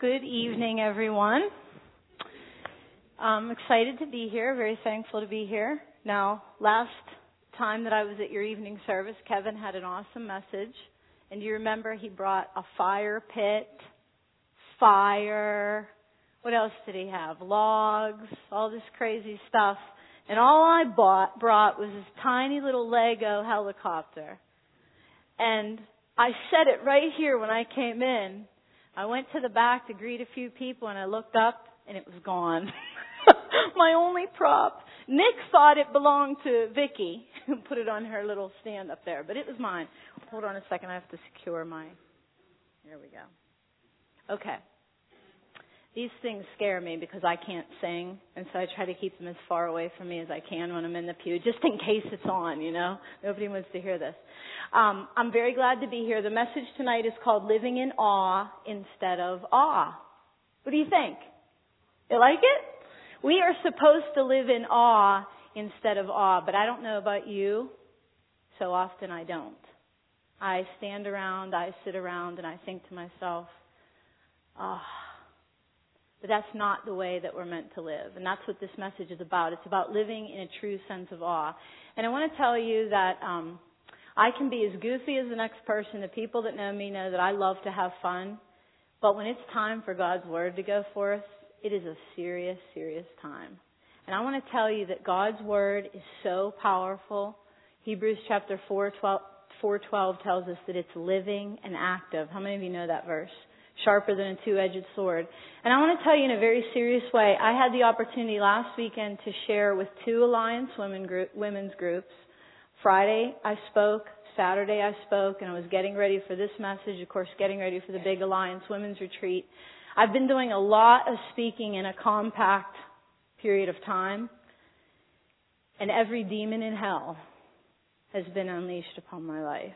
Good evening, everyone. I'm excited to be here, very thankful to be here. Now, last time that I was at your evening service, Kevin had an awesome message. And you remember he brought a fire pit, fire, what else did he have? Logs, all this crazy stuff. And all I bought, brought was this tiny little Lego helicopter. And I said it right here when I came in. I went to the back to greet a few people and I looked up and it was gone. My only prop. Nick thought it belonged to Vicky, who put it on her little stand up there, but it was mine. Hold on a second, I have to secure my. There we go. Okay. These things scare me because I can't sing, and so I try to keep them as far away from me as I can when I'm in the pew, just in case it's on, you know? Nobody wants to hear this. Um, I'm very glad to be here. The message tonight is called Living in Awe Instead of Aw. What do you think? You like it? We are supposed to live in awe instead of aw, but I don't know about you. So often I don't. I stand around, I sit around, and I think to myself, ah. Oh, but that's not the way that we're meant to live. And that's what this message is about. It's about living in a true sense of awe. And I want to tell you that um, I can be as goofy as the next person. The people that know me know that I love to have fun. But when it's time for God's Word to go forth, it is a serious, serious time. And I want to tell you that God's Word is so powerful. Hebrews chapter 4, 12, 412 tells us that it's living and active. How many of you know that verse? Sharper than a two-edged sword. And I want to tell you in a very serious way, I had the opportunity last weekend to share with two Alliance women group, women's groups. Friday I spoke, Saturday I spoke, and I was getting ready for this message, of course getting ready for the big Alliance Women's Retreat. I've been doing a lot of speaking in a compact period of time, and every demon in hell has been unleashed upon my life.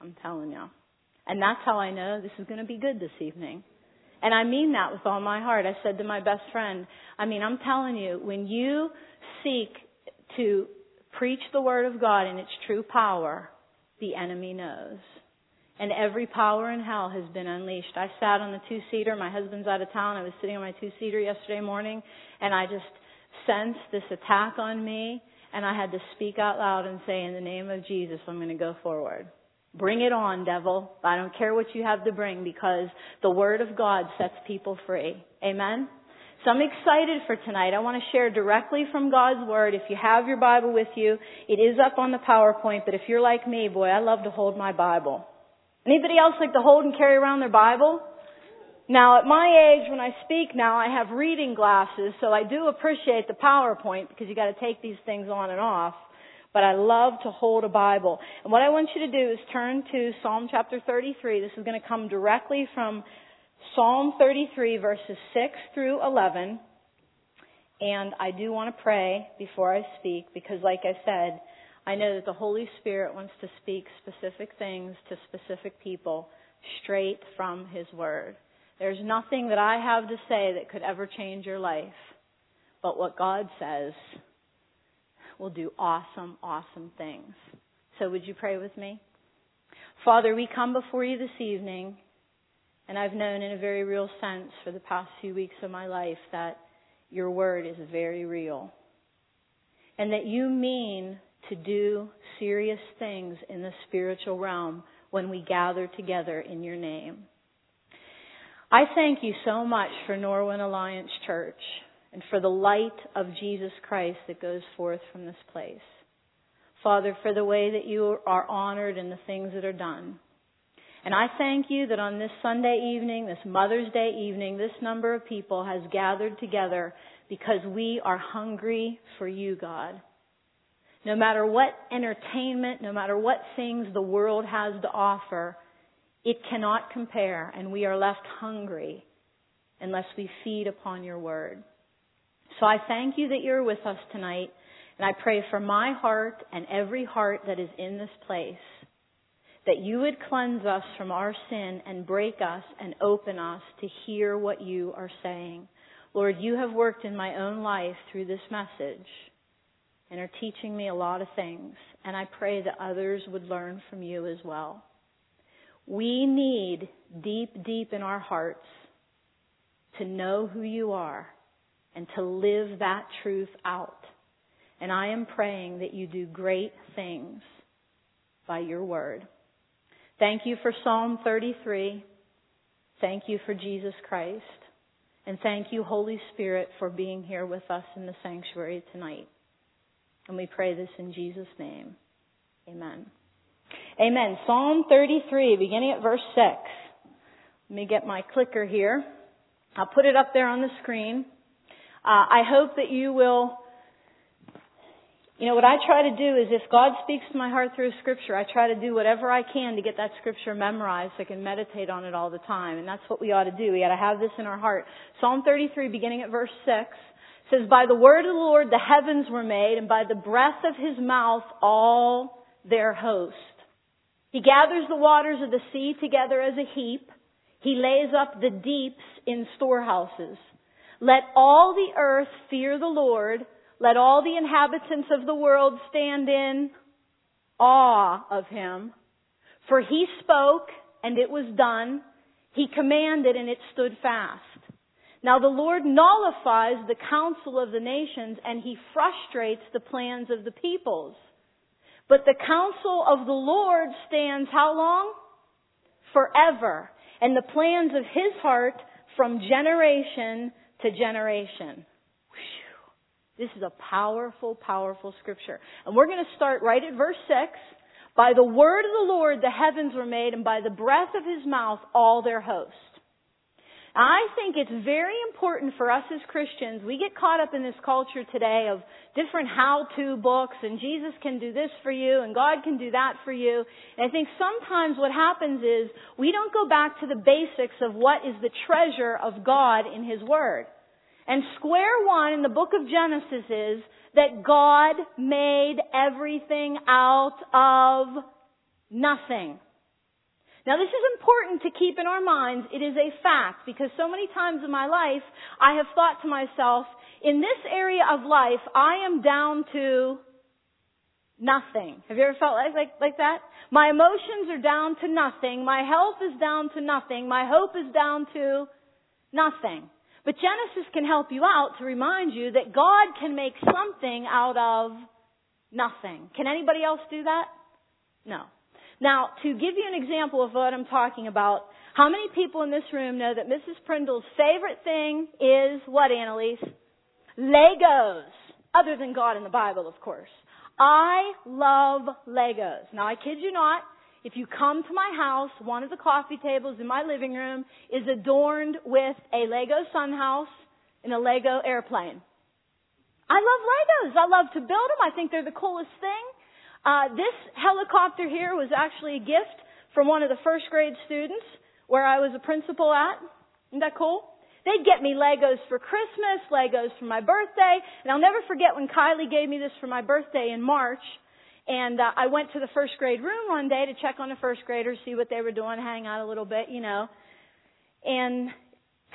I'm telling you. And that's how I know this is going to be good this evening. And I mean that with all my heart. I said to my best friend, I mean, I'm telling you, when you seek to preach the Word of God in its true power, the enemy knows. And every power in hell has been unleashed. I sat on the two seater. My husband's out of town. I was sitting on my two seater yesterday morning, and I just sensed this attack on me, and I had to speak out loud and say, In the name of Jesus, I'm going to go forward. Bring it on, devil. I don't care what you have to bring because the Word of God sets people free. Amen? So I'm excited for tonight. I want to share directly from God's Word. If you have your Bible with you, it is up on the PowerPoint, but if you're like me, boy, I love to hold my Bible. Anybody else like to hold and carry around their Bible? Now, at my age, when I speak now, I have reading glasses, so I do appreciate the PowerPoint because you got to take these things on and off but I love to hold a Bible. And what I want you to do is turn to Psalm chapter 33. This is going to come directly from Psalm 33 verses 6 through 11. And I do want to pray before I speak because like I said, I know that the Holy Spirit wants to speak specific things to specific people straight from His Word. There's nothing that I have to say that could ever change your life, but what God says will do awesome, awesome things. So would you pray with me? Father, we come before you this evening, and I've known in a very real sense for the past few weeks of my life that your word is very real. And that you mean to do serious things in the spiritual realm when we gather together in your name. I thank you so much for Norwin Alliance Church and for the light of Jesus Christ that goes forth from this place. Father, for the way that you are honored and the things that are done. And I thank you that on this Sunday evening, this Mother's Day evening, this number of people has gathered together because we are hungry for you, God. No matter what entertainment, no matter what things the world has to offer, it cannot compare, and we are left hungry unless we feed upon your word. So I thank you that you're with us tonight, and I pray for my heart and every heart that is in this place that you would cleanse us from our sin and break us and open us to hear what you are saying. Lord, you have worked in my own life through this message and are teaching me a lot of things, and I pray that others would learn from you as well. We need deep, deep in our hearts to know who you are and to live that truth out. And I am praying that you do great things by your word. Thank you for Psalm 33. Thank you for Jesus Christ. And thank you, Holy Spirit, for being here with us in the sanctuary tonight. And we pray this in Jesus' name. Amen. Amen. Psalm 33, beginning at verse 6. Let me get my clicker here. I'll put it up there on the screen. Uh, I hope that you will you know, what I try to do is if God speaks to my heart through scripture, I try to do whatever I can to get that scripture memorized so I can meditate on it all the time. And that's what we ought to do. We ought to have this in our heart. Psalm 33, beginning at verse 6, says, By the word of the Lord the heavens were made, and by the breath of his mouth all their host. He gathers the waters of the sea together as a heap. He lays up the deeps in storehouses. Let all the earth fear the Lord. Let all the inhabitants of the world stand in awe of him. For he spoke and it was done. He commanded and it stood fast. Now the Lord nullifies the counsel of the nations and he frustrates the plans of the peoples. But the counsel of the Lord stands how long? Forever. And the plans of his heart from generation to generation. This is a powerful, powerful scripture. And we're going to start right at verse 6. By the word of the Lord the heavens were made, and by the breath of his mouth all their host. I think it's very important for us as Christians. We get caught up in this culture today of different how-to books and Jesus can do this for you and God can do that for you. And I think sometimes what happens is we don't go back to the basics of what is the treasure of God in His Word. And square one in the book of Genesis is that God made everything out of nothing. Now this is important to keep in our minds. It is a fact because so many times in my life I have thought to myself, in this area of life I am down to nothing. Have you ever felt like, like, like that? My emotions are down to nothing. My health is down to nothing. My hope is down to nothing. But Genesis can help you out to remind you that God can make something out of nothing. Can anybody else do that? No. Now, to give you an example of what I'm talking about, how many people in this room know that Mrs. Prindle's favorite thing is what, Annalise? Legos. Other than God in the Bible, of course. I love Legos. Now, I kid you not, if you come to my house, one of the coffee tables in my living room is adorned with a Lego Sun House and a Lego airplane. I love Legos. I love to build them. I think they're the coolest thing. Uh, this helicopter here was actually a gift from one of the first grade students where I was a principal at. Isn't that cool? They'd get me Legos for Christmas, Legos for my birthday, and I'll never forget when Kylie gave me this for my birthday in March. And uh, I went to the first grade room one day to check on the first graders, see what they were doing, hang out a little bit, you know. And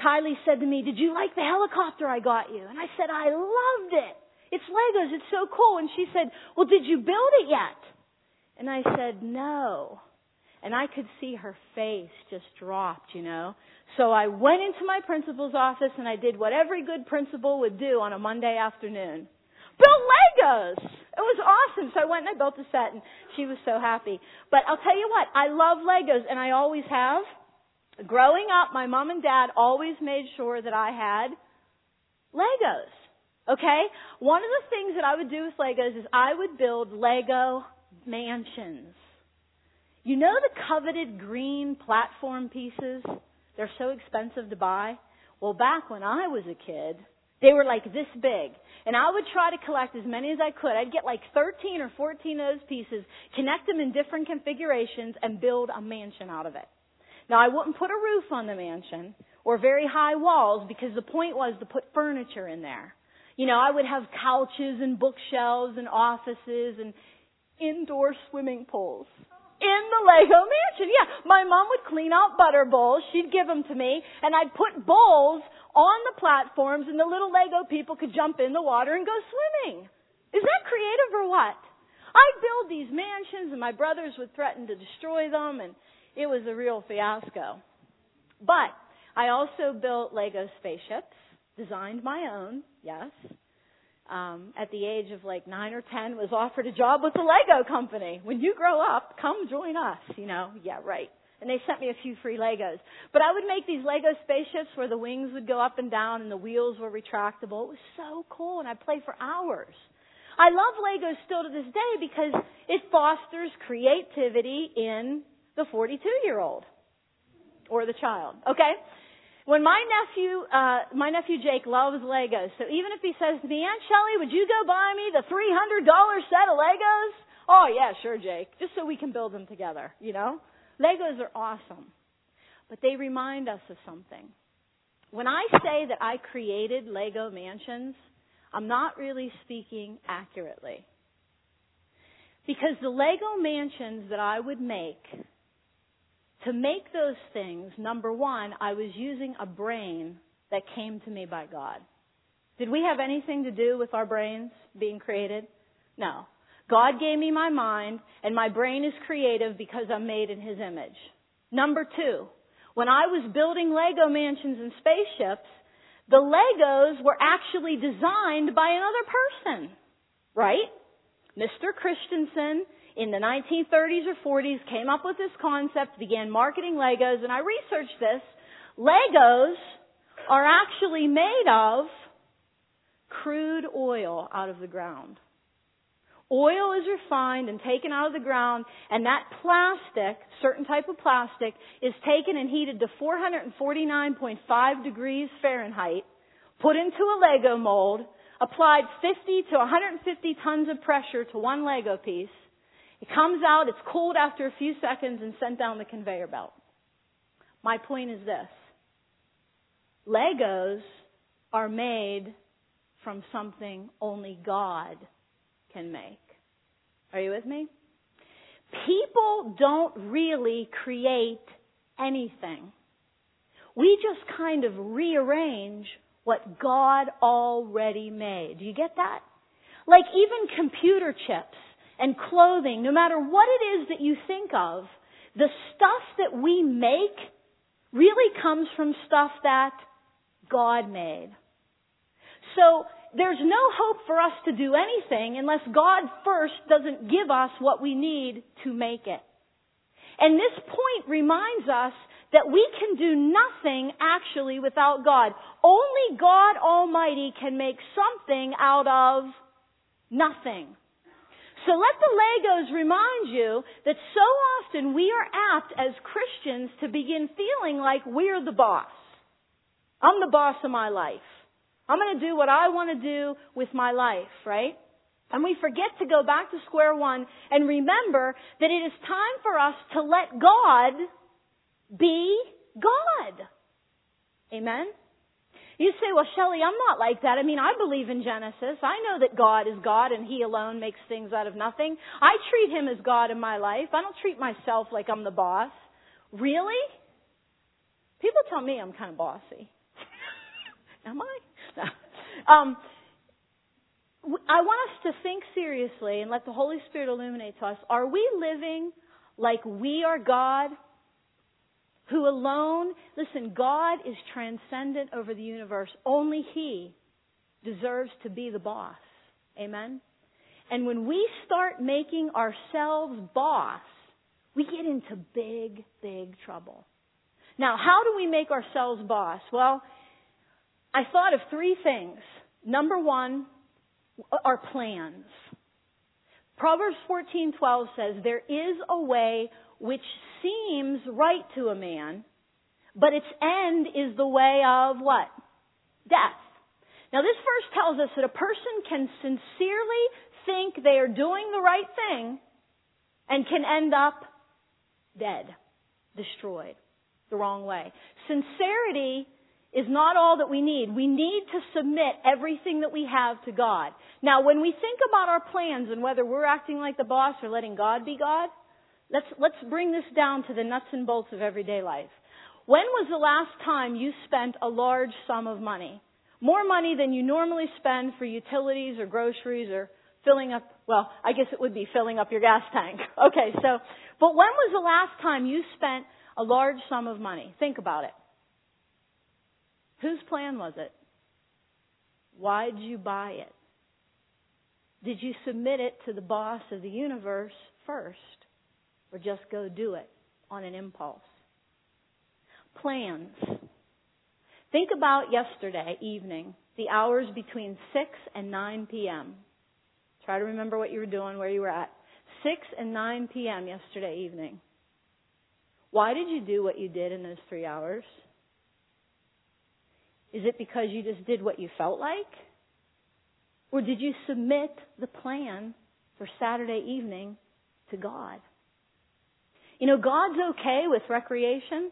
Kylie said to me, Did you like the helicopter I got you? And I said, I loved it. It's Legos. It's so cool. And she said, Well, did you build it yet? And I said, No. And I could see her face just dropped, you know. So I went into my principal's office and I did what every good principal would do on a Monday afternoon built Legos. It was awesome. So I went and I built a set and she was so happy. But I'll tell you what, I love Legos and I always have. Growing up, my mom and dad always made sure that I had Legos. Okay? One of the things that I would do with Legos is I would build Lego mansions. You know the coveted green platform pieces? They're so expensive to buy. Well, back when I was a kid, they were like this big. And I would try to collect as many as I could. I'd get like 13 or 14 of those pieces, connect them in different configurations, and build a mansion out of it. Now, I wouldn't put a roof on the mansion or very high walls because the point was to put furniture in there. You know, I would have couches and bookshelves and offices and indoor swimming pools in the Lego mansion. Yeah, my mom would clean out butter bowls. She'd give them to me, and I'd put bowls on the platforms and the little Lego people could jump in the water and go swimming. Is that creative or what? I'd build these mansions and my brothers would threaten to destroy them and it was a real fiasco. But I also built Lego spaceships, designed my own, yes. Um, at the age of like nine or ten, was offered a job with the Lego company. When you grow up, come join us. You know, yeah, right. And they sent me a few free Legos. But I would make these Lego spaceships where the wings would go up and down and the wheels were retractable. It was so cool, and I'd play for hours. I love Legos still to this day because it fosters creativity in the 42 year old or the child. Okay? When my nephew, uh, my nephew Jake loves Legos, so even if he says to me, Aunt Shelley, would you go buy me the $300 set of Legos? Oh yeah, sure Jake. Just so we can build them together, you know? Legos are awesome. But they remind us of something. When I say that I created Lego mansions, I'm not really speaking accurately. Because the Lego mansions that I would make, to make those things, number one, I was using a brain that came to me by God. Did we have anything to do with our brains being created? No. God gave me my mind, and my brain is creative because I'm made in His image. Number two, when I was building Lego mansions and spaceships, the Legos were actually designed by another person, right? Mr. Christiansen in the 1930s or 40s came up with this concept, began marketing Legos, and I researched this. Legos are actually made of crude oil out of the ground. Oil is refined and taken out of the ground, and that plastic, certain type of plastic, is taken and heated to 449.5 degrees Fahrenheit, put into a Lego mold, applied 50 to 150 tons of pressure to one Lego piece. It comes out, it's cooled after a few seconds, and sent down the conveyor belt. My point is this Legos are made from something only God can make. Are you with me? People don't really create anything. We just kind of rearrange what God already made. Do you get that? Like even computer chips and clothing, no matter what it is that you think of, the stuff that we make really comes from stuff that God made. So there's no hope for us to do anything unless God first doesn't give us what we need to make it. And this point reminds us that we can do nothing actually without God. Only God Almighty can make something out of nothing. So let the Legos remind you that so often we are apt as Christians to begin feeling like we're the boss. I'm the boss of my life. I'm going to do what I want to do with my life, right? And we forget to go back to square one and remember that it is time for us to let God be God. Amen? You say, well, Shelley, I'm not like that. I mean, I believe in Genesis. I know that God is God and He alone makes things out of nothing. I treat Him as God in my life. I don't treat myself like I'm the boss. Really? People tell me I'm kind of bossy. Am I? Um, I want us to think seriously and let the Holy Spirit illuminate to us. Are we living like we are God? Who alone, listen, God is transcendent over the universe. Only He deserves to be the boss. Amen? And when we start making ourselves boss, we get into big, big trouble. Now, how do we make ourselves boss? Well, I thought of three things. Number one, our plans. Proverbs 14:12 says, "There is a way which seems right to a man, but its end is the way of what? Death." Now this verse tells us that a person can sincerely think they are doing the right thing and can end up dead, destroyed, the wrong way. Sincerity is not all that we need. We need to submit everything that we have to God. Now, when we think about our plans and whether we're acting like the boss or letting God be God, let's, let's bring this down to the nuts and bolts of everyday life. When was the last time you spent a large sum of money? More money than you normally spend for utilities or groceries or filling up, well, I guess it would be filling up your gas tank. Okay, so, but when was the last time you spent a large sum of money? Think about it. Whose plan was it? Why did you buy it? Did you submit it to the boss of the universe first? Or just go do it on an impulse? Plans. Think about yesterday evening, the hours between 6 and 9 p.m. Try to remember what you were doing, where you were at. 6 and 9 p.m. yesterday evening. Why did you do what you did in those three hours? Is it because you just did what you felt like? Or did you submit the plan for Saturday evening to God? You know, God's okay with recreation.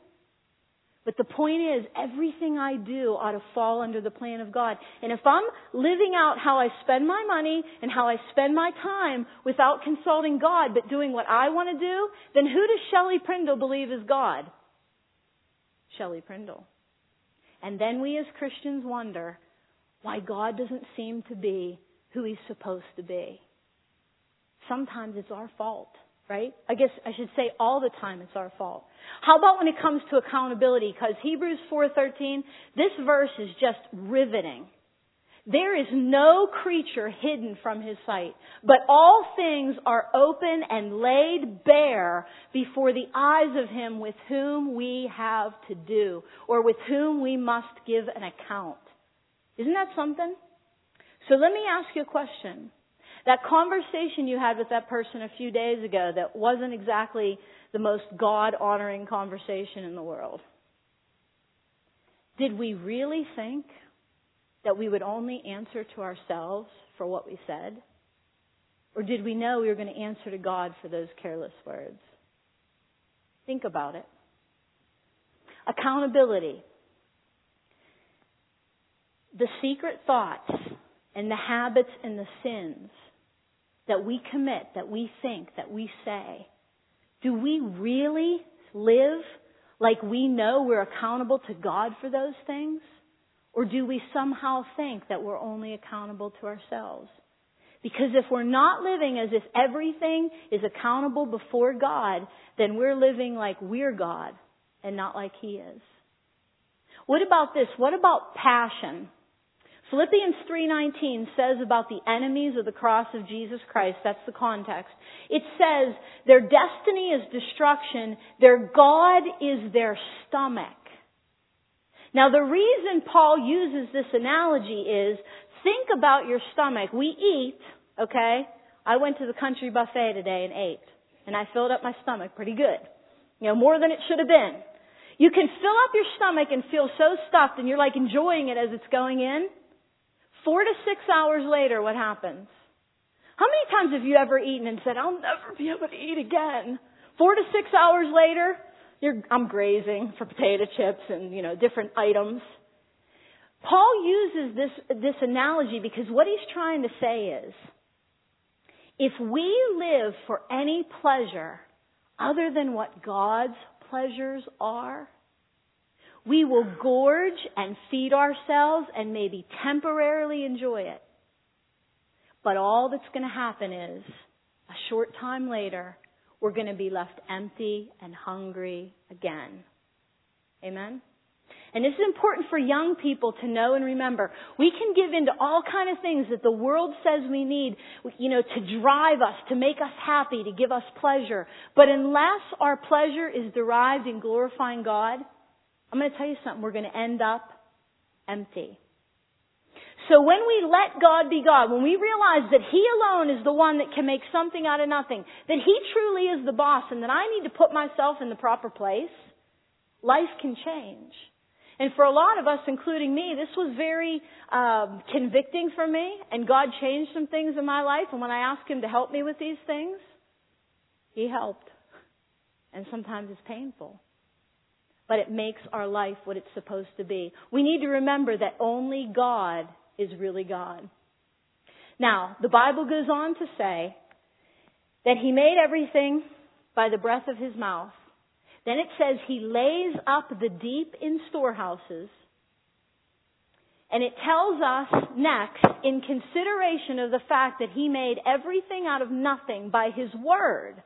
But the point is, everything I do ought to fall under the plan of God. And if I'm living out how I spend my money and how I spend my time without consulting God, but doing what I want to do, then who does Shelley Prindle believe is God? Shelley Prindle. And then we as Christians wonder why God doesn't seem to be who He's supposed to be. Sometimes it's our fault right? I guess I should say all the time it's our fault. How about when it comes to accountability? Because Hebrews 4:13, this verse is just riveting. There is no creature hidden from his sight, but all things are open and laid bare before the eyes of him with whom we have to do, or with whom we must give an account. Isn't that something? So let me ask you a question. That conversation you had with that person a few days ago that wasn't exactly the most God honoring conversation in the world. Did we really think that we would only answer to ourselves for what we said? Or did we know we were going to answer to God for those careless words? Think about it. Accountability. The secret thoughts and the habits and the sins that we commit, that we think, that we say, do we really live like we know we're accountable to God for those things? Or do we somehow think that we're only accountable to ourselves? Because if we're not living as if everything is accountable before God, then we're living like we're God and not like He is. What about this? What about passion? Philippians 3:19 says about the enemies of the cross of Jesus Christ, that's the context. It says their destiny is destruction, their god is their stomach. Now the reason Paul uses this analogy is think about your stomach. We eat, okay? I went to the country buffet today and ate, and I filled up my stomach pretty good. You know, more than it should have been. You can fill up your stomach and feel so stuffed and you're like enjoying it as it's going in. Four to six hours later, what happens? How many times have you ever eaten and said, I'll never be able to eat again? Four to six hours later, I'm grazing for potato chips and, you know, different items. Paul uses this, this analogy because what he's trying to say is, if we live for any pleasure other than what God's pleasures are, we will gorge and feed ourselves and maybe temporarily enjoy it. But all that's going to happen is a short time later, we're going to be left empty and hungry again. Amen? And this is important for young people to know and remember. We can give in to all kind of things that the world says we need, you know, to drive us, to make us happy, to give us pleasure. But unless our pleasure is derived in glorifying God, I'm going to tell you something. We're going to end up empty. So when we let God be God, when we realize that He alone is the one that can make something out of nothing, that He truly is the boss and that I need to put myself in the proper place, life can change. And for a lot of us, including me, this was very um, convicting for me, and God changed some things in my life. And when I asked Him to help me with these things, He helped. And sometimes it's painful but it makes our life what it's supposed to be. We need to remember that only God is really God. Now, the Bible goes on to say that He made everything by the breath of His mouth. Then it says He lays up the deep in storehouses. And it tells us next, in consideration of the fact that He made everything out of nothing by His word,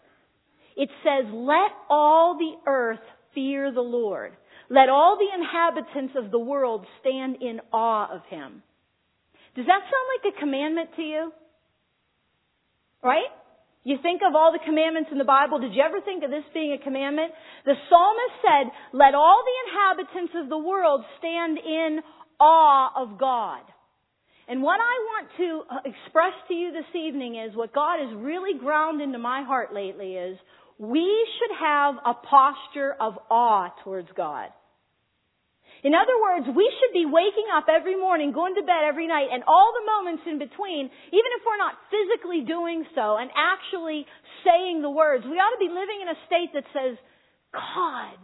it says, let all the earth fear the Lord. let all the inhabitants of the world stand in awe of him. Does that sound like a commandment to you? Right? You think of all the commandments in the Bible. Did you ever think of this being a commandment? The psalmist said, let all the inhabitants of the world stand in awe of God. And what I want to uh, express to you this evening is what God has really ground into my heart lately is we should have a posture of awe towards God. In other words, we should be waking up every morning, going to bed every night, and all the moments in between, even if we're not physically doing so and actually saying the words, we ought to be living in a state that says, God,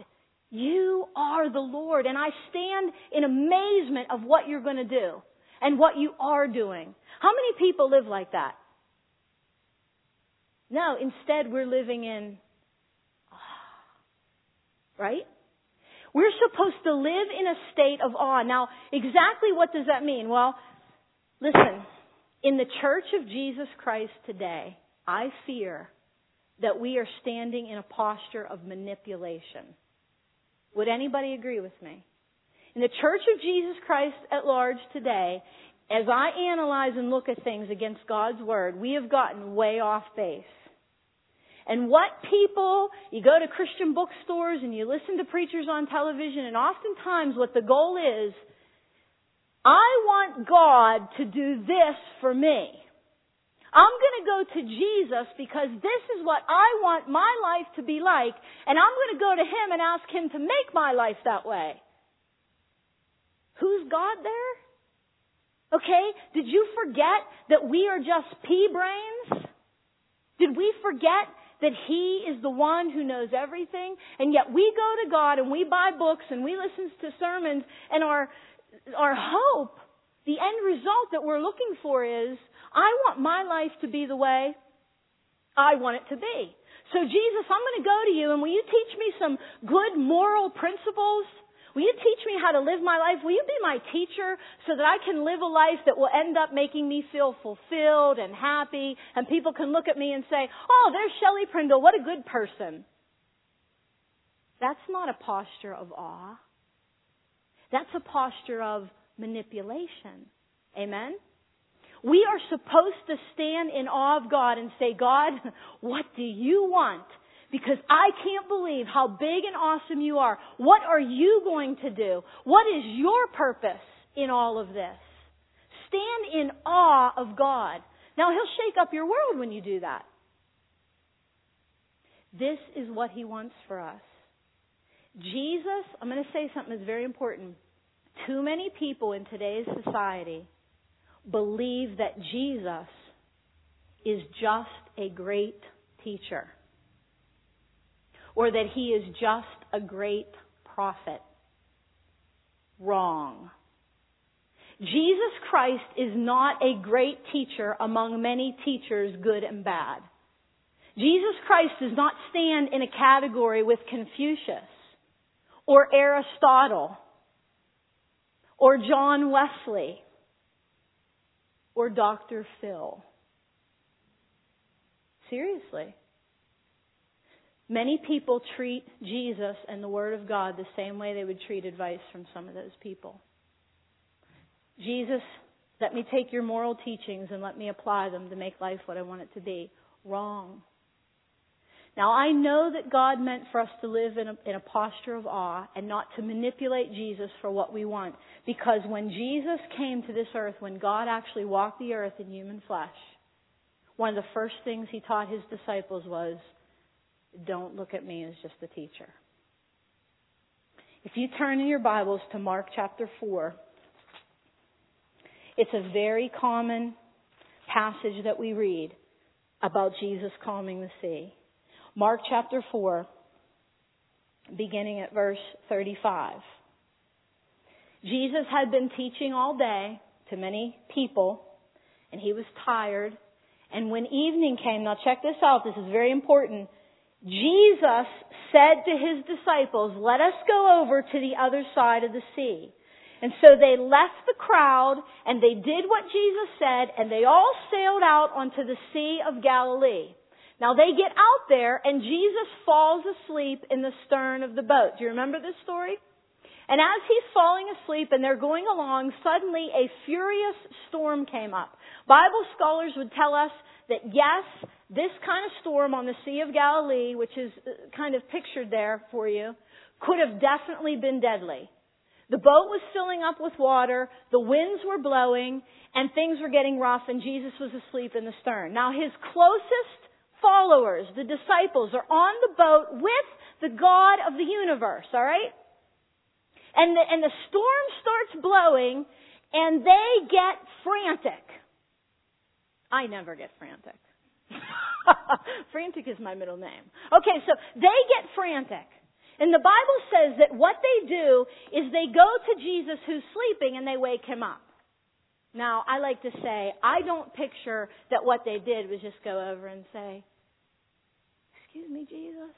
you are the Lord, and I stand in amazement of what you're going to do and what you are doing. How many people live like that? No, instead we're living in, right? We're supposed to live in a state of awe. Now, exactly what does that mean? Well, listen, in the church of Jesus Christ today, I fear that we are standing in a posture of manipulation. Would anybody agree with me? In the church of Jesus Christ at large today, as I analyze and look at things against God's Word, we have gotten way off base. And what people, you go to Christian bookstores and you listen to preachers on television, and oftentimes what the goal is, I want God to do this for me. I'm going to go to Jesus because this is what I want my life to be like, and I'm going to go to Him and ask Him to make my life that way. Who's God there? Okay? Did you forget that we are just pea brains? Did we forget that He is the one who knows everything, and yet we go to God and we buy books and we listen to sermons, and our, our hope, the end result that we're looking for is, I want my life to be the way I want it to be. So Jesus, I'm going to go to you and will you teach me some good moral principles Will you teach me how to live my life? Will you be my teacher so that I can live a life that will end up making me feel fulfilled and happy and people can look at me and say, oh, there's Shelley Prindle. What a good person. That's not a posture of awe. That's a posture of manipulation. Amen? We are supposed to stand in awe of God and say, God, what do you want? Because I can't believe how big and awesome you are. What are you going to do? What is your purpose in all of this? Stand in awe of God. Now, He'll shake up your world when you do that. This is what He wants for us. Jesus, I'm going to say something that's very important. Too many people in today's society believe that Jesus is just a great teacher or that he is just a great prophet. Wrong. Jesus Christ is not a great teacher among many teachers, good and bad. Jesus Christ does not stand in a category with Confucius or Aristotle or John Wesley or Dr. Phil. Seriously. Many people treat Jesus and the Word of God the same way they would treat advice from some of those people. Jesus, let me take your moral teachings and let me apply them to make life what I want it to be. Wrong. Now I know that God meant for us to live in a, in a posture of awe and not to manipulate Jesus for what we want. Because when Jesus came to this earth, when God actually walked the earth in human flesh, one of the first things he taught his disciples was, don't look at me as just a teacher. If you turn in your Bibles to Mark chapter 4, it's a very common passage that we read about Jesus calming the sea. Mark chapter 4, beginning at verse 35. Jesus had been teaching all day to many people, and he was tired. And when evening came, now check this out, this is very important. Jesus said to his disciples, let us go over to the other side of the sea. And so they left the crowd and they did what Jesus said and they all sailed out onto the Sea of Galilee. Now they get out there and Jesus falls asleep in the stern of the boat. Do you remember this story? And as he's falling asleep and they're going along, suddenly a furious storm came up. Bible scholars would tell us that yes, this kind of storm on the Sea of Galilee, which is uh, kind of pictured there for you, could have definitely been deadly. The boat was filling up with water, the winds were blowing, and things were getting rough, and Jesus was asleep in the stern. Now, his closest followers, the disciples, are on the boat with the God of the universe, alright? And the, and the storm starts blowing, and they get frantic. I never get frantic. frantic is my middle name. Okay, so they get frantic. And the Bible says that what they do is they go to Jesus who's sleeping and they wake him up. Now, I like to say, I don't picture that what they did was just go over and say, Excuse me, Jesus.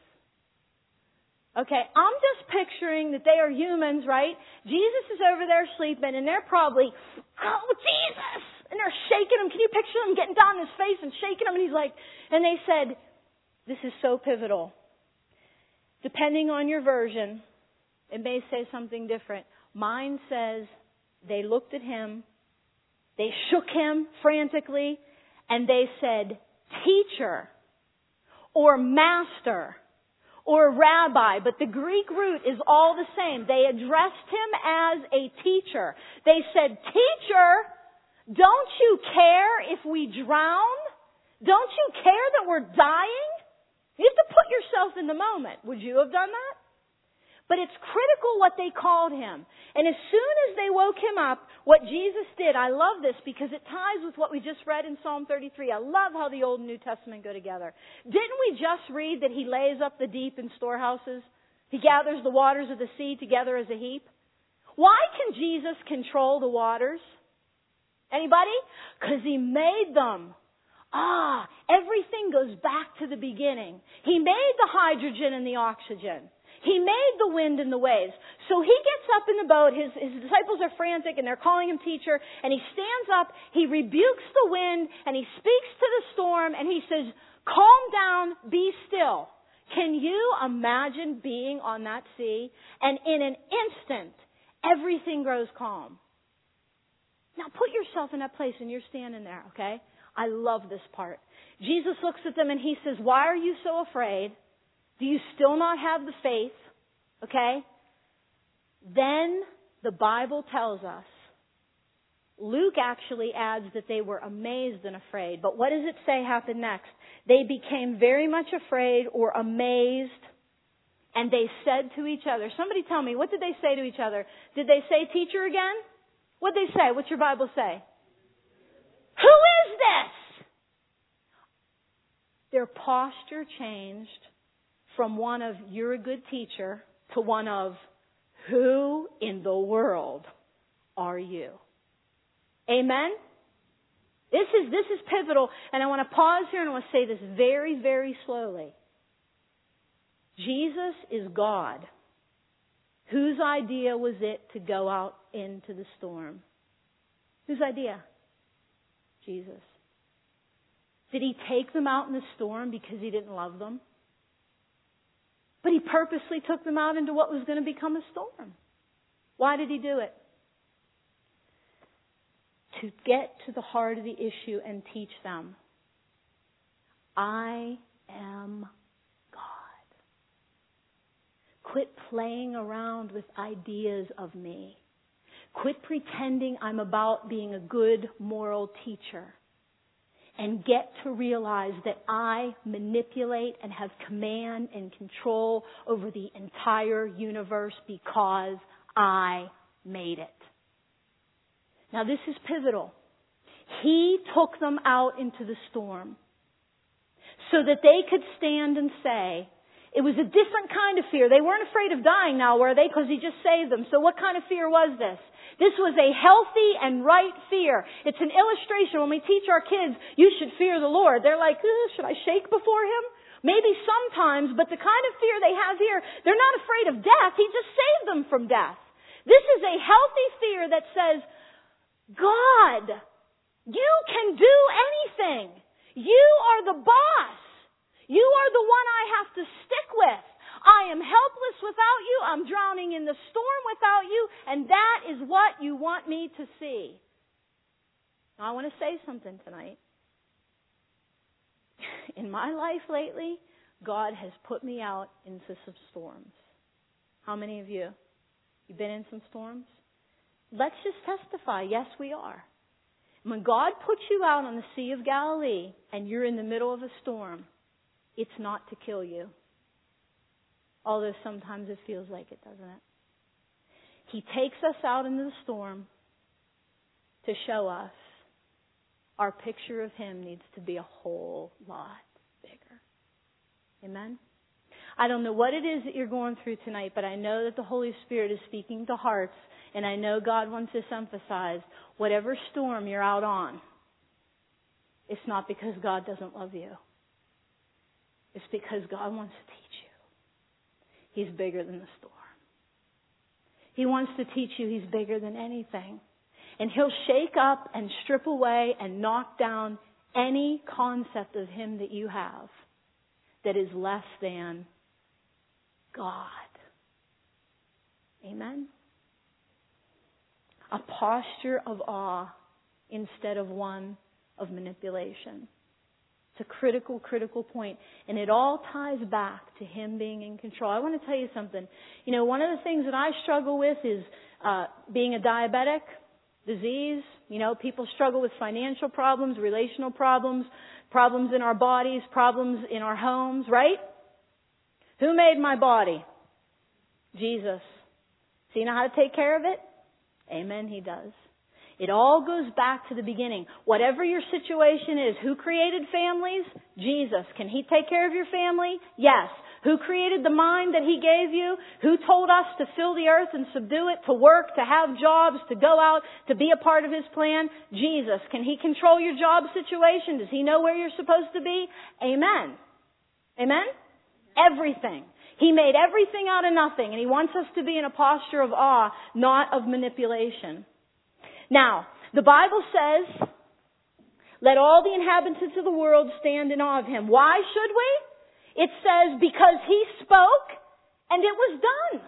Okay, I'm just picturing that they are humans, right? Jesus is over there sleeping and they're probably, Oh, Jesus! And they're shaking him. Can you picture them getting down in his face and shaking him? And he's like, and they said, This is so pivotal. Depending on your version, it may say something different. Mine says they looked at him, they shook him frantically, and they said, Teacher, or Master, or Rabbi, but the Greek root is all the same. They addressed him as a teacher. They said, Teacher, don't you care if we drown? Don't you care that we're dying? You have to put yourself in the moment. Would you have done that? But it's critical what they called him. And as soon as they woke him up, what Jesus did, I love this because it ties with what we just read in Psalm 33. I love how the Old and New Testament go together. Didn't we just read that he lays up the deep in storehouses? He gathers the waters of the sea together as a heap? Why can Jesus control the waters? Anybody? Because he made them. Ah, everything goes back to the beginning. He made the hydrogen and the oxygen. He made the wind and the waves. So he gets up in the boat. His, his disciples are frantic and they're calling him teacher. And he stands up. He rebukes the wind and he speaks to the storm and he says, calm down, be still. Can you imagine being on that sea? And in an instant, everything grows calm. Now put yourself in that place and you're standing there, okay? I love this part. Jesus looks at them and he says, Why are you so afraid? Do you still not have the faith? Okay? Then the Bible tells us, Luke actually adds that they were amazed and afraid. But what does it say happened next? They became very much afraid or amazed and they said to each other, somebody tell me, what did they say to each other? Did they say teacher again? What did they say? What's your Bible say? Who is this? Their posture changed from one of you're a good teacher to one of who in the world are you? Amen? This is, this is pivotal, and I want to pause here and I want to say this very, very slowly. Jesus is God. Whose idea was it to go out into the storm? Whose idea? Jesus. Did he take them out in the storm because he didn't love them? But he purposely took them out into what was going to become a storm. Why did he do it? To get to the heart of the issue and teach them. I am God. Quit playing around with ideas of me. Quit pretending I'm about being a good moral teacher and get to realize that I manipulate and have command and control over the entire universe because I made it. Now this is pivotal. He took them out into the storm so that they could stand and say, it was a different kind of fear. They weren't afraid of dying now, were they? Because he just saved them. So what kind of fear was this? This was a healthy and right fear. It's an illustration when we teach our kids, you should fear the Lord. They're like, should I shake before him? Maybe sometimes, but the kind of fear they have here, they're not afraid of death. He just saved them from death. This is a healthy fear that says, God, you can do anything. You are the boss. You are the one I have to stick with. I am helpless without you. I'm drowning in the storm without you. And that is what you want me to see. Now, I want to say something tonight. In my life lately, God has put me out into some storms. How many of you? You've been in some storms? Let's just testify. Yes, we are. When God puts you out on the Sea of Galilee and you're in the middle of a storm, it's not to kill you. Although sometimes it feels like it, doesn't it? He takes us out into the storm to show us our picture of Him needs to be a whole lot bigger. Amen? I don't know what it is that you're going through tonight, but I know that the Holy Spirit is speaking to hearts, and I know God wants us to emphasize whatever storm you're out on, it's not because God doesn't love you. It's because God wants to teach you. He's bigger than the storm. He wants to teach you He's bigger than anything. And He'll shake up and strip away and knock down any concept of Him that you have that is less than God. Amen? A posture of awe instead of one of manipulation. It's a critical, critical point. And it all ties back to Him being in control. I want to tell you something. You know, one of the things that I struggle with is uh, being a diabetic disease. You know, people struggle with financial problems, relational problems, problems in our bodies, problems in our homes, right? Who made my body? Jesus. So you know how to take care of it? Amen, He does. It all goes back to the beginning. Whatever your situation is, who created families? Jesus. Can He take care of your family? Yes. Who created the mind that He gave you? Who told us to fill the earth and subdue it, to work, to have jobs, to go out, to be a part of His plan? Jesus. Can He control your job situation? Does He know where you're supposed to be? Amen. Amen? Everything. He made everything out of nothing, and He wants us to be in a posture of awe, not of manipulation. Now, the Bible says, let all the inhabitants of the world stand in awe of Him. Why should we? It says, because He spoke and it was done.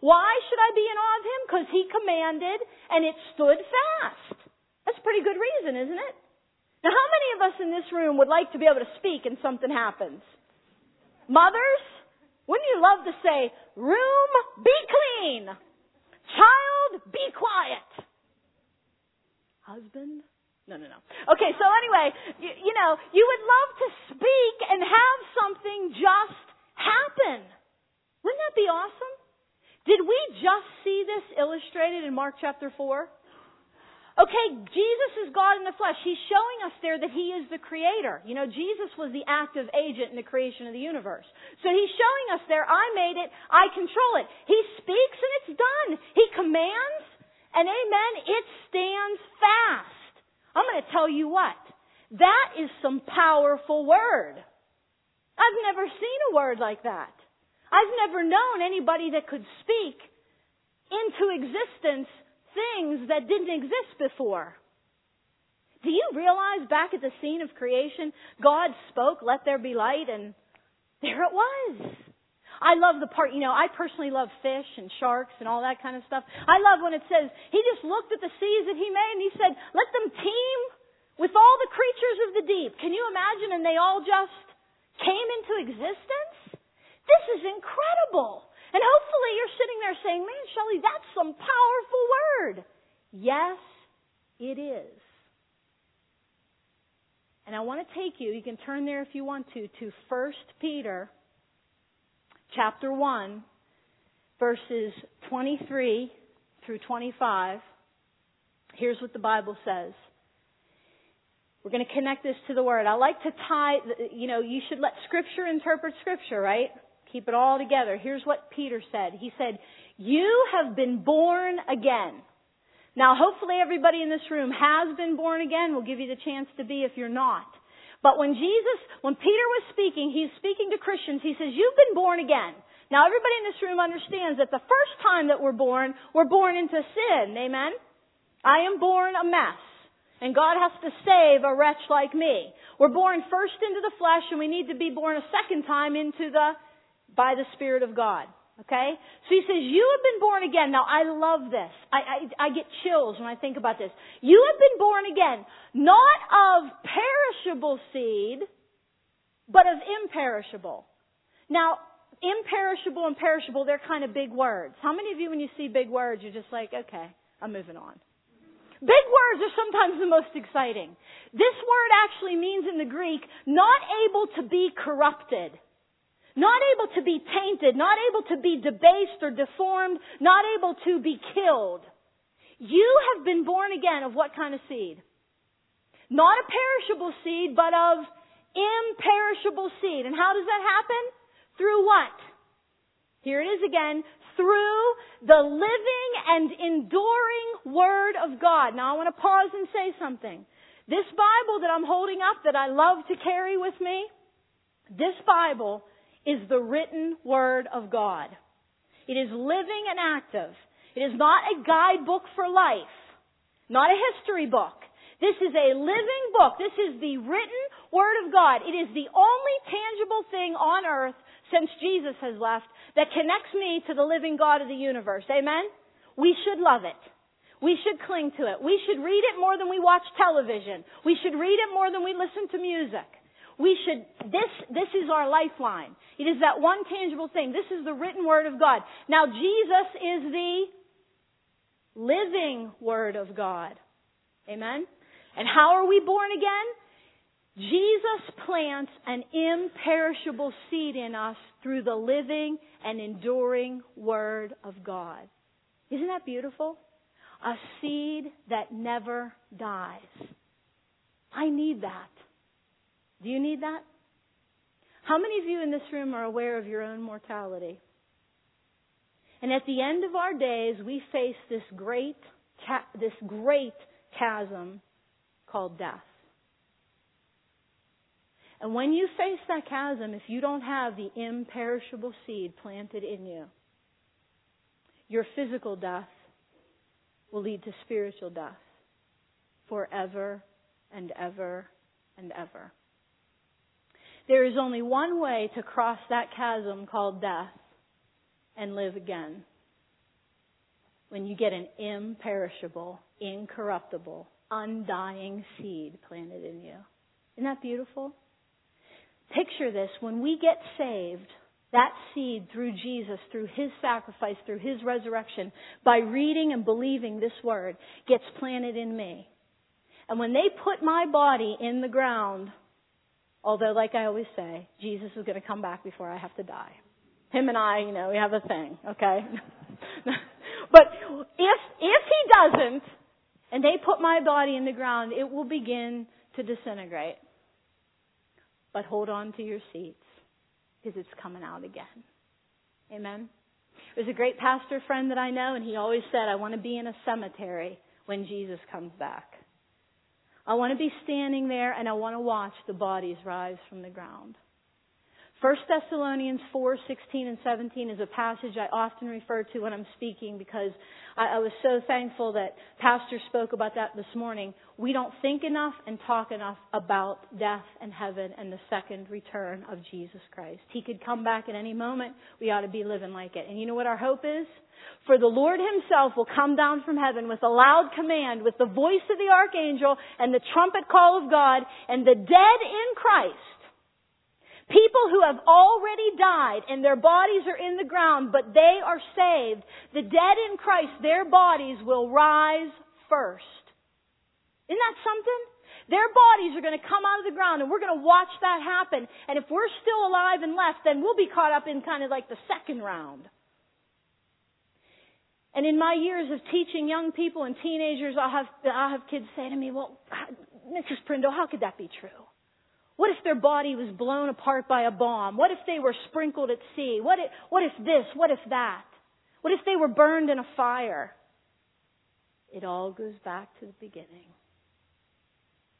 Why should I be in awe of Him? Because He commanded and it stood fast. That's a pretty good reason, isn't it? Now, how many of us in this room would like to be able to speak and something happens? Mothers? Wouldn't you love to say, room, be clean. Child, be quiet. Husband? No, no, no. Okay, so anyway, you, you know, you would love to speak and have something just happen. Wouldn't that be awesome? Did we just see this illustrated in Mark chapter 4? Okay, Jesus is God in the flesh. He's showing us there that He is the creator. You know, Jesus was the active agent in the creation of the universe. So He's showing us there, I made it, I control it. He speaks and it's done. He commands and amen, it stands fast. I'm going to tell you what. That is some powerful word. I've never seen a word like that. I've never known anybody that could speak into existence things that didn't exist before. Do you realize back at the scene of creation, God spoke, let there be light, and there it was. I love the part, you know, I personally love fish and sharks and all that kind of stuff. I love when it says, He just looked at the seas that He made and He said, let them teem with all the creatures of the deep. Can you imagine? And they all just came into existence? This is incredible. And hopefully you're sitting there saying, man, Shelley, that's some powerful word. Yes, it is. And I want to take you, you can turn there if you want to, to 1 Peter chapter 1, verses 23 through 25. Here's what the Bible says. We're going to connect this to the Word. I like to tie, you know, you should let Scripture interpret Scripture, right? Keep it all together. Here's what Peter said. He said, You have been born again. Now, hopefully everybody in this room has been born again. We'll give you the chance to be if you're not. But when Jesus, when Peter was speaking, he's speaking to Christians. He says, You've been born again. Now, everybody in this room understands that the first time that we're born, we're born into sin. Amen? I am born a mess. And God has to save a wretch like me. We're born first into the flesh, and we need to be born a second time into the by the Spirit of God. Okay? So he says, you have been born again. Now I love this. I, I, I get chills when I think about this. You have been born again, not of perishable seed, but of imperishable. Now, imperishable and perishable, they're kind of big words. How many of you, when you see big words, you're just like, okay, I'm moving on? Big words are sometimes the most exciting. This word actually means in the Greek, not able to be corrupted. Not able to be tainted, not able to be debased or deformed, not able to be killed. You have been born again of what kind of seed? Not a perishable seed, but of imperishable seed. And how does that happen? Through what? Here it is again. Through the living and enduring Word of God. Now I want to pause and say something. This Bible that I'm holding up that I love to carry with me, this Bible is the written Word of God. It is living and active. It is not a guidebook for life, not a history book. This is a living book. This is the written Word of God. It is the only tangible thing on earth since Jesus has left that connects me to the living God of the universe. Amen? We should love it. We should cling to it. We should read it more than we watch television. We should read it more than we listen to music. We should, this, this is our lifeline. It is that one tangible thing. This is the written word of God. Now Jesus is the living word of God. Amen? And how are we born again? Jesus plants an imperishable seed in us through the living and enduring Word of God. Isn't that beautiful? A seed that never dies. I need that. Do you need that? How many of you in this room are aware of your own mortality? And at the end of our days, we face this great, this great chasm called death. And when you face that chasm, if you don't have the imperishable seed planted in you, your physical death will lead to spiritual death forever and ever and ever. There is only one way to cross that chasm called death and live again. When you get an imperishable, incorruptible, undying seed planted in you. Isn't that beautiful? Picture this. When we get saved, that seed through Jesus, through His sacrifice, through His resurrection, by reading and believing this word, gets planted in me. And when they put my body in the ground, Although, like I always say, Jesus is going to come back before I have to die. Him and I, you know, we have a thing, okay? but if, if he doesn't, and they put my body in the ground, it will begin to disintegrate. But hold on to your seats, because it's coming out again. Amen? There's a great pastor friend that I know, and he always said, I want to be in a cemetery when Jesus comes back. I want to be standing there and I want to watch the bodies rise from the ground. 1 Thessalonians 4, 16 and 17 is a passage I often refer to when I'm speaking because I, I, was so thankful that Pastor spoke about that this morning. We don't think enough and talk enough about death and heaven and the second return of Jesus Christ. He could come back at any moment. We ought to be living like it. And you know what our hope is? For the Lord himself will come down from heaven with a loud command, with the voice of the archangel and the trumpet call of God, and the dead in Christ People who have already died and their bodies are in the ground, but they are saved. The dead in Christ, their bodies will rise first. Isn't that something? Their bodies are going to come out of the ground and we're going to watch that happen. And if we're still alive and left, then we'll be caught up in kind of like the second round. And in my years of teaching young people and teenagers, I'll have, I'll have kids say to me, well, Mrs. Prindle, how could that be true? What if their body was blown apart by a bomb? What if they were sprinkled at sea? What if, what if this? What if that? What if they were burned in a fire? It all goes back to the beginning.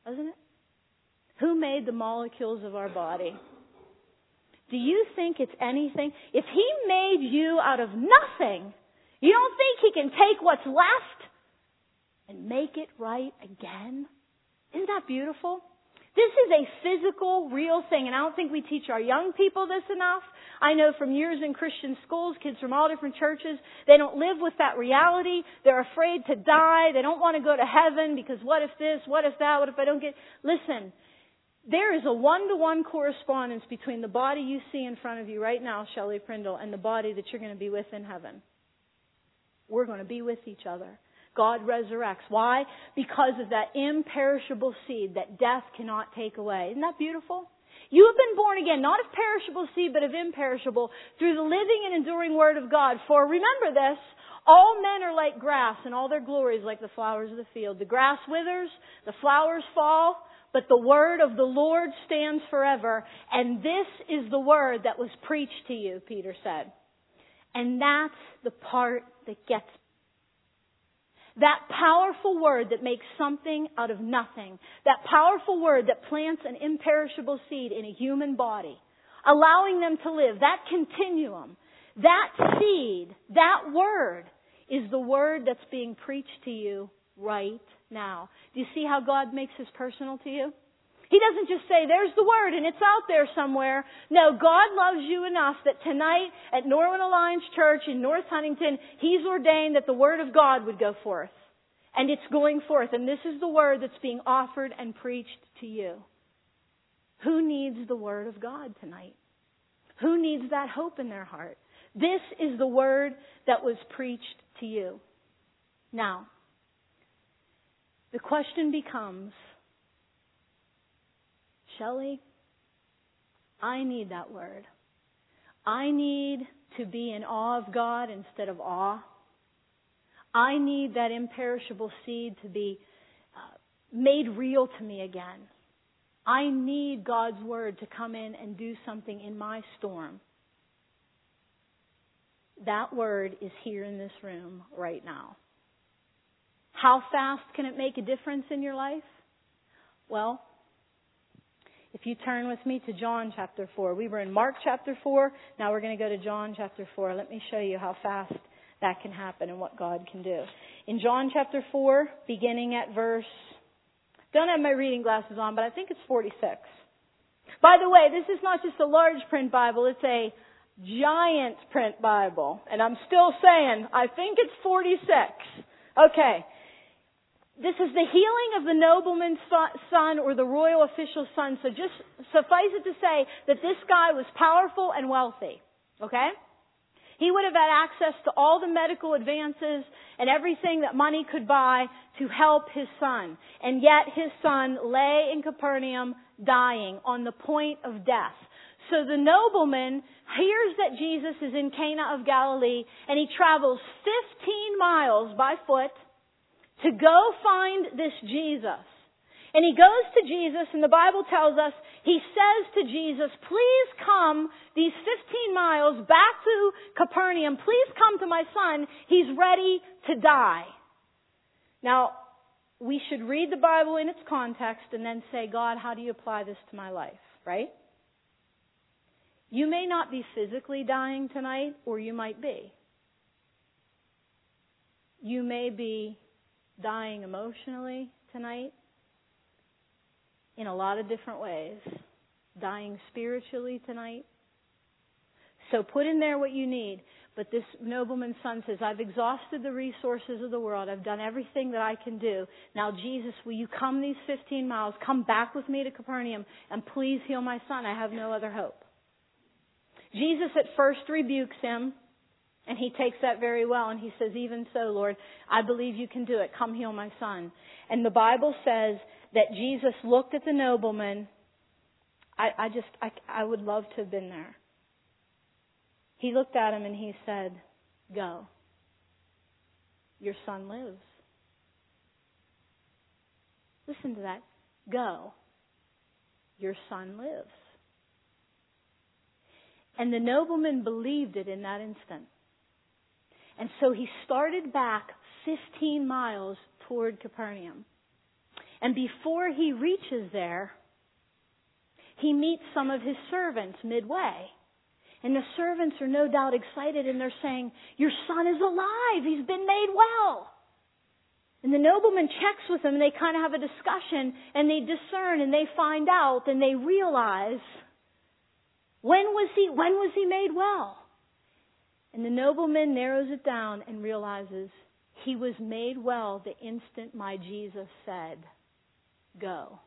Doesn't it? Who made the molecules of our body? Do you think it's anything? If He made you out of nothing, you don't think He can take what's left and make it right again? Isn't that beautiful? This is a physical, real thing, and I don't think we teach our young people this enough. I know from years in Christian schools, kids from all different churches, they don't live with that reality. They're afraid to die. They don't want to go to heaven because what if this, what if that, what if I don't get. Listen, there is a one-to-one correspondence between the body you see in front of you right now, Shelley Prindle, and the body that you're going to be with in heaven. We're going to be with each other. God resurrects. Why? Because of that imperishable seed that death cannot take away. Isn't that beautiful? You have been born again, not of perishable seed, but of imperishable, through the living and enduring Word of God. For remember this, all men are like grass, and all their glory is like the flowers of the field. The grass withers, the flowers fall, but the Word of the Lord stands forever. And this is the Word that was preached to you, Peter said. And that's the part that gets that powerful word that makes something out of nothing. That powerful word that plants an imperishable seed in a human body, allowing them to live. That continuum, that seed, that word is the word that's being preached to you right now. Do you see how God makes his personal to you? He doesn't just say, there's the word and it's out there somewhere. No, God loves you enough that tonight at Norwin Alliance Church in North Huntington, He's ordained that the word of God would go forth. And it's going forth. And this is the word that's being offered and preached to you. Who needs the word of God tonight? Who needs that hope in their heart? This is the word that was preached to you. Now, the question becomes, Shelley, I need that word. I need to be in awe of God instead of awe. I need that imperishable seed to be uh, made real to me again. I need God's word to come in and do something in my storm. That word is here in this room right now. How fast can it make a difference in your life? Well, if you turn with me to John chapter 4, we were in Mark chapter 4. Now we're going to go to John chapter 4. Let me show you how fast that can happen and what God can do. In John chapter 4, beginning at verse, don't have my reading glasses on, but I think it's 46. By the way, this is not just a large print Bible, it's a giant print Bible. And I'm still saying, I think it's 46. Okay this is the healing of the nobleman's son or the royal official's son. So just suffice it to say that this guy was powerful and wealthy. Okay? He would have had access to all the medical advances and everything that money could buy to help his son. And yet his son lay in Capernaum dying on the point of death. So the nobleman hears that Jesus is in Cana of Galilee and he travels 15 miles by foot to go find this Jesus. And he goes to Jesus, and the Bible tells us, he says to Jesus, please come these 15 miles back to Capernaum. Please come to my son. He's ready to die. Now, we should read the Bible in its context and then say, God, how do you apply this to my life? Right? You may not be physically dying tonight, or you might be. You may be dying emotionally tonight in a lot of different ways. Dying spiritually tonight. So put in there what you need. But this nobleman's son says, I've exhausted the resources of the world. I've done everything that I can do. Now, Jesus, will you come these 15 miles, come back with me to Capernaum, and please heal my son? I have no other hope. Jesus at first rebukes him and he takes that very well and he says, even so, Lord, I believe you can do it. Come heal my son. And the Bible says that Jesus looked at the nobleman. I, I just, I, I would love to have been there. He looked at him and he said, go. Your son lives. Listen to that. Go. Your son lives. And the nobleman believed it in that instant. And so he started back 15 miles toward Capernaum. And before he reaches there, he meets some of his servants midway. And the servants are no doubt excited and they're saying, Your son is alive. He's been made well. And the nobleman checks with them and they kind of have a discussion and they discern and they find out and they realize when was he, when was he made well? And the nobleman narrows it down and realizes he was made well the instant my Jesus said, Go,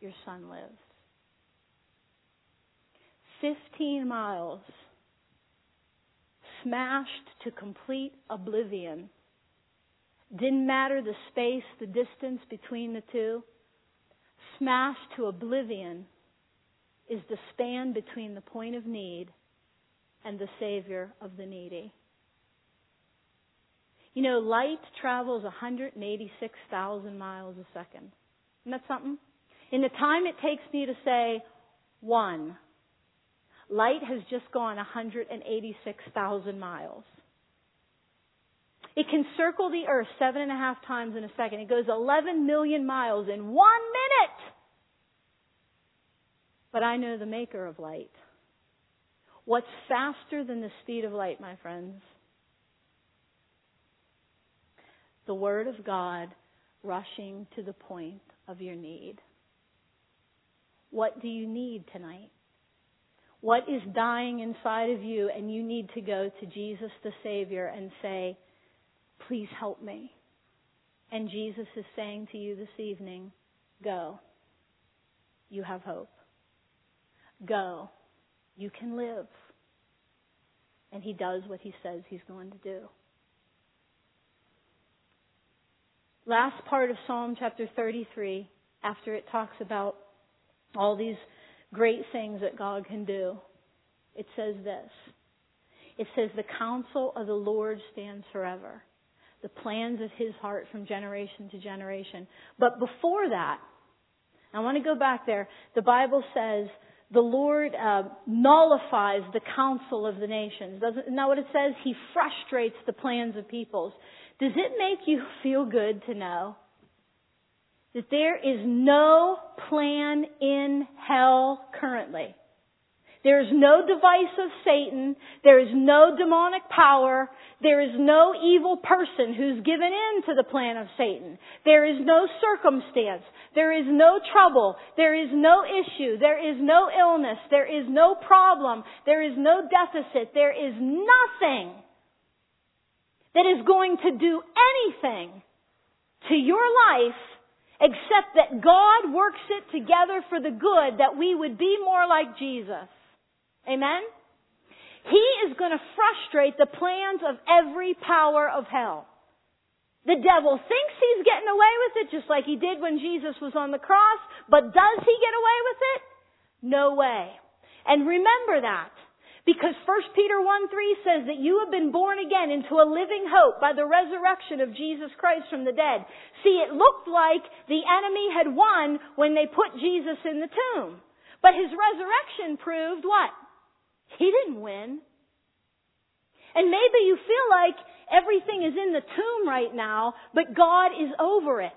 your son lives. 15 miles, smashed to complete oblivion. Didn't matter the space, the distance between the two. Smashed to oblivion is the span between the point of need and the Savior of the needy. You know, light travels 186,000 miles a second. Isn't that something? In the time it takes me to say one, light has just gone 186,000 miles. It can circle the earth seven and a half times in a second. It goes 11 million miles in one minute. But I know the maker of light. What's faster than the speed of light, my friends? The Word of God rushing to the point of your need. What do you need tonight? What is dying inside of you, and you need to go to Jesus the Savior and say, Please help me. And Jesus is saying to you this evening, Go. You have hope. Go. You can live. And He does what He says He's going to do. Last part of Psalm chapter 33, after it talks about all these great things that God can do, it says this. It says, The counsel of the Lord stands forever, the plans of his heart from generation to generation. But before that, I want to go back there. The Bible says, the Lord uh, nullifies the counsel of the nations. Doesn't know what it says? He frustrates the plans of peoples. Does it make you feel good to know that there is no plan in hell currently? There is no device of Satan. There is no demonic power. There is no evil person who's given in to the plan of Satan. There is no circumstance. There is no trouble. There is no issue. There is no illness. There is no problem. There is no deficit. There is nothing that is going to do anything to your life except that God works it together for the good that we would be more like Jesus. Amen? He is going to frustrate the plans of every power of hell. The devil thinks he's getting away with it just like he did when Jesus was on the cross, but does he get away with it? No way. And remember that. Because 1 Peter 1 3 says that you have been born again into a living hope by the resurrection of Jesus Christ from the dead. See, it looked like the enemy had won when they put Jesus in the tomb. But his resurrection proved what? He didn't win. And maybe you feel like everything is in the tomb right now, but God is over it.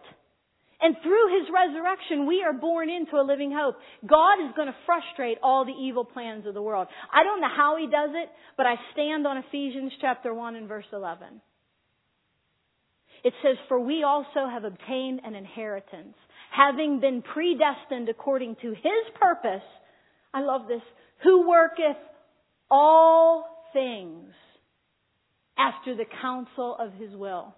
And through His resurrection, we are born into a living hope. God is going to frustrate all the evil plans of the world. I don't know how He does it, but I stand on Ephesians chapter 1 and verse 11. It says, For we also have obtained an inheritance, having been predestined according to His purpose. I love this. Who worketh all things after the counsel of his will.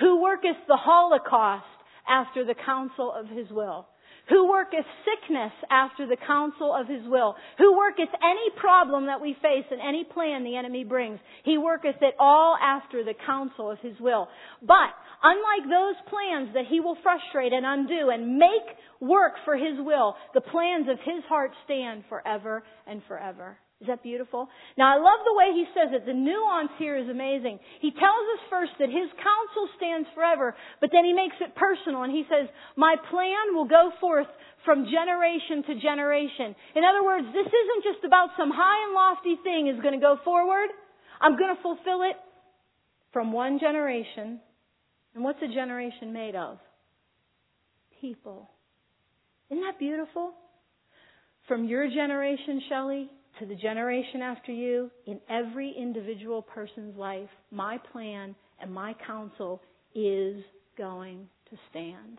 Who worketh the holocaust after the counsel of his will. Who worketh sickness after the counsel of his will. Who worketh any problem that we face and any plan the enemy brings. He worketh it all after the counsel of his will. But, unlike those plans that he will frustrate and undo and make work for his will, the plans of his heart stand forever and forever. Is that beautiful? Now I love the way he says it. The nuance here is amazing. He tells us first that his counsel stands forever, but then he makes it personal and he says, my plan will go forth from generation to generation. In other words, this isn't just about some high and lofty thing is going to go forward. I'm going to fulfill it from one generation. And what's a generation made of? People. Isn't that beautiful? From your generation, Shelley, to the generation after you, in every individual person's life, my plan and my counsel is going to stand.